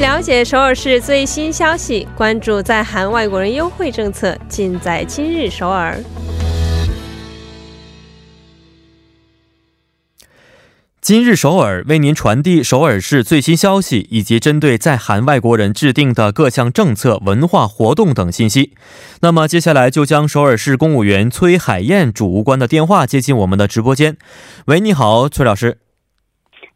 了解首尔市最新消息，关注在韩外国人优惠政策，尽在今日首尔。今日首尔为您传递首尔市最新消息，以及针对在韩外国人制定的各项政策、文化活动等信息。那么接下来就将首尔市公务员崔海燕主务官的电话接进我们的直播间。喂，你好，崔老师。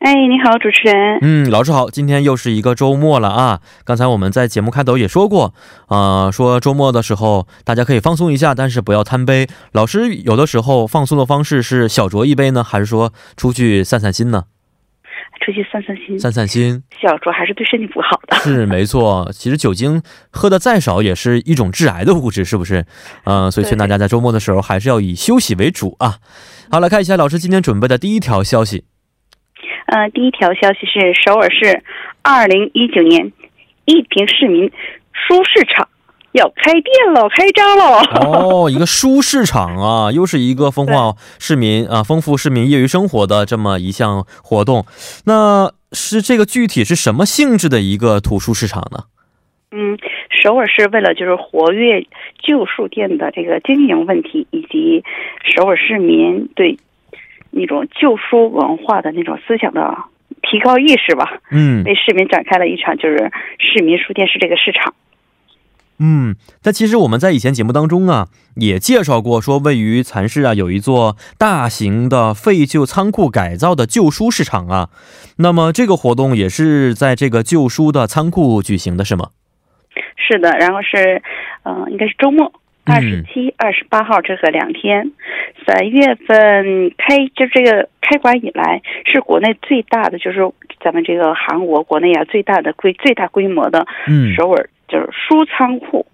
哎，你好，主持人。嗯，老师好，今天又是一个周末了啊。刚才我们在节目开头也说过，啊，说周末的时候大家可以放松一下，但是不要贪杯。老师有的时候放松的方式是小酌一杯呢，还是说出去散散心呢？出去散散心，散散心。小酌还是对身体不好的。是没错，其实酒精喝的再少也是一种致癌的物质，是不是？嗯，所以劝大家在周末的时候还是要以休息为主啊。好，来看一下老师今天准备的第一条消息。呃，第一条消息是首尔市二零一九年一平市民书市场要开店了，开张了。哦，一个书市场啊，又是一个丰富市民啊、丰富市民业余生活的这么一项活动。那是这个具体是什么性质的一个图书市场呢？嗯，首尔市为了就是活跃旧书店的这个经营问题，以及首尔市民对。那种旧书文化的那种思想的提高意识吧，嗯，为市民展开了一场就是市民书店是这个市场。嗯，但其实我们在以前节目当中啊，也介绍过，说位于蚕市啊有一座大型的废旧仓库改造的旧书市场啊。那么这个活动也是在这个旧书的仓库举行的是吗？是的，然后是，嗯，应该是周末。二十七、二十八号这个两天，三月份开就这个开馆以来，是国内最大的，就是咱们这个韩国国内啊最大的规最大规模的首尔就是书仓库，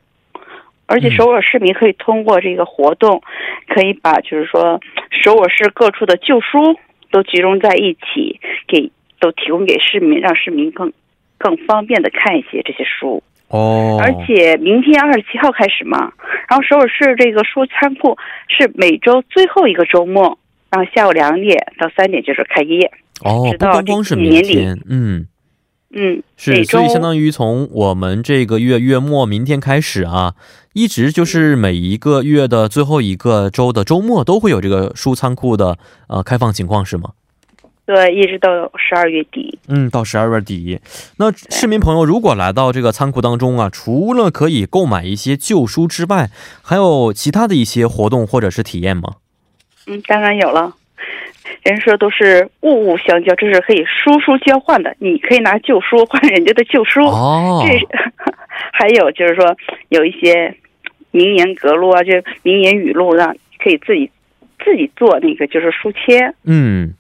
而且首尔市民可以通过这个活动，可以把就是说首尔市各处的旧书都集中在一起，给都提供给市民，让市民更更方便的看一些这些书。哦，而且明天二十七号开始嘛，然后首尔市这个书仓库是每周最后一个周末，然后下午两点到三点就是开业。哦，不光光是明天，嗯嗯，是，所以相当于从我们这个月月末明天开始啊，一直就是每一个月的最后一个周的周末都会有这个书仓库的呃开放情况是吗？对，一直到十二月底。嗯，到十二月底。那市民朋友如果来到这个仓库当中啊，除了可以购买一些旧书之外，还有其他的一些活动或者是体验吗？嗯，当然有了。人说都是物物相交，这是可以书书交换的。你可以拿旧书换人家的旧书。哦。这 还有就是说，有一些名言格录啊，就名言语录，让可以自己自己做那个就是书签。嗯。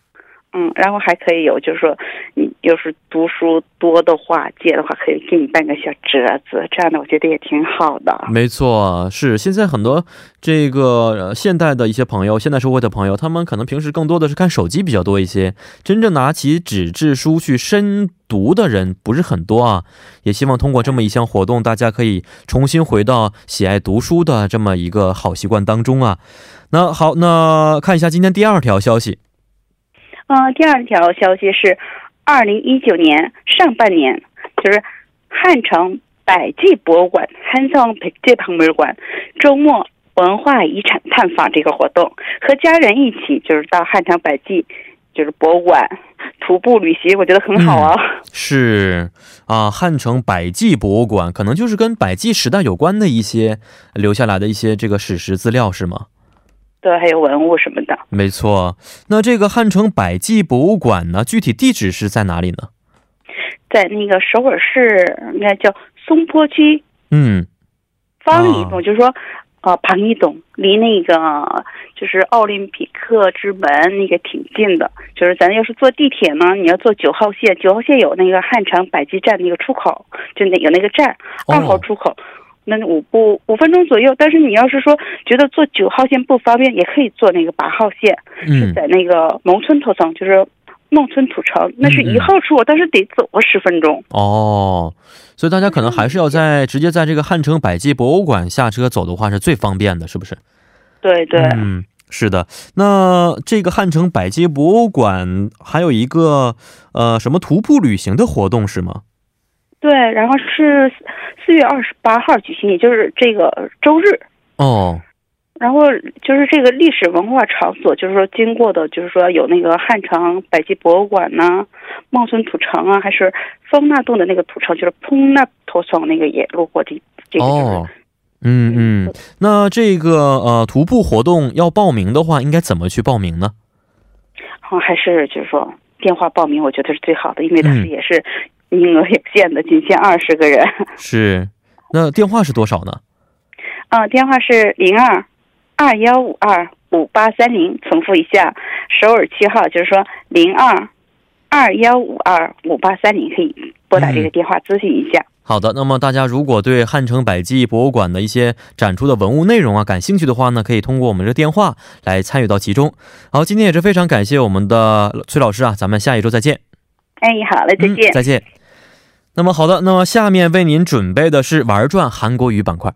嗯，然后还可以有，就是说，你要是读书多的话，借的话，可以给你办个小折子，这样的我觉得也挺好的。没错，是现在很多这个现代的一些朋友，现代社会的朋友，他们可能平时更多的是看手机比较多一些，真正拿起纸质书去深读的人不是很多啊。也希望通过这么一项活动，大家可以重新回到喜爱读书的这么一个好习惯当中啊。那好，那看一下今天第二条消息。嗯，第二条消息是，二零一九年上半年，就是汉城百济博物馆汉城百济博物馆周末文化遗产探访这个活动，和家人一起就是到汉城百济就是博物馆徒步旅行，我觉得很好啊。是啊，汉城百济博物馆可能就是跟百济时代有关的一些留下来的一些这个史实资料，是吗？对，还有文物什么的。没错，那这个汉城百济博物馆呢，具体地址是在哪里呢？在那个首尔市，应该叫松坡区。嗯，方一栋，就是说，呃，庞一栋，离那个就是奥林匹克之门那个挺近的。就是咱要是坐地铁呢，你要坐九号线，九号线有那个汉城百济站那个出口，就那有那个站二号出口。那五步五分钟左右，但是你要是说觉得坐九号线不方便，也可以坐那个八号线，是在那个农村头层，就是农村土城，那是一号出口，但是得走个十分钟。哦，所以大家可能还是要在直接在这个汉城百济博物馆下车走的话是最方便的，是不是？对对，嗯，是的。那这个汉城百济博物馆还有一个呃什么徒步旅行的活动是吗？对，然后是四月二十八号举行，也就是这个周日。哦。然后就是这个历史文化场所，就是说经过的，就是说有那个汉城百济博物馆呐，茂村土城啊，还是方纳洞的那个土城，就是蓬纳托松那个也路过这这个。哦，嗯嗯，那这个呃徒步活动要报名的话，应该怎么去报名呢？哦，还是就是说电话报名，我觉得是最好的，因为它是也是名额有限的，仅限二十个人。是，那电话是多少呢？啊，电话是零二。二幺五二五八三零，重复一下，首尔区号就是说零二二幺五二五八三零，可以拨打这个电话咨询一下。好的，那么大家如果对汉城百济博物馆的一些展出的文物内容啊感兴趣的话呢，可以通过我们这电话来参与到其中。好，今天也是非常感谢我们的崔老师啊，咱们下一周再见。哎，好嘞，再见，再见。那么好的，那么下面为您准备的是玩转韩国语板块。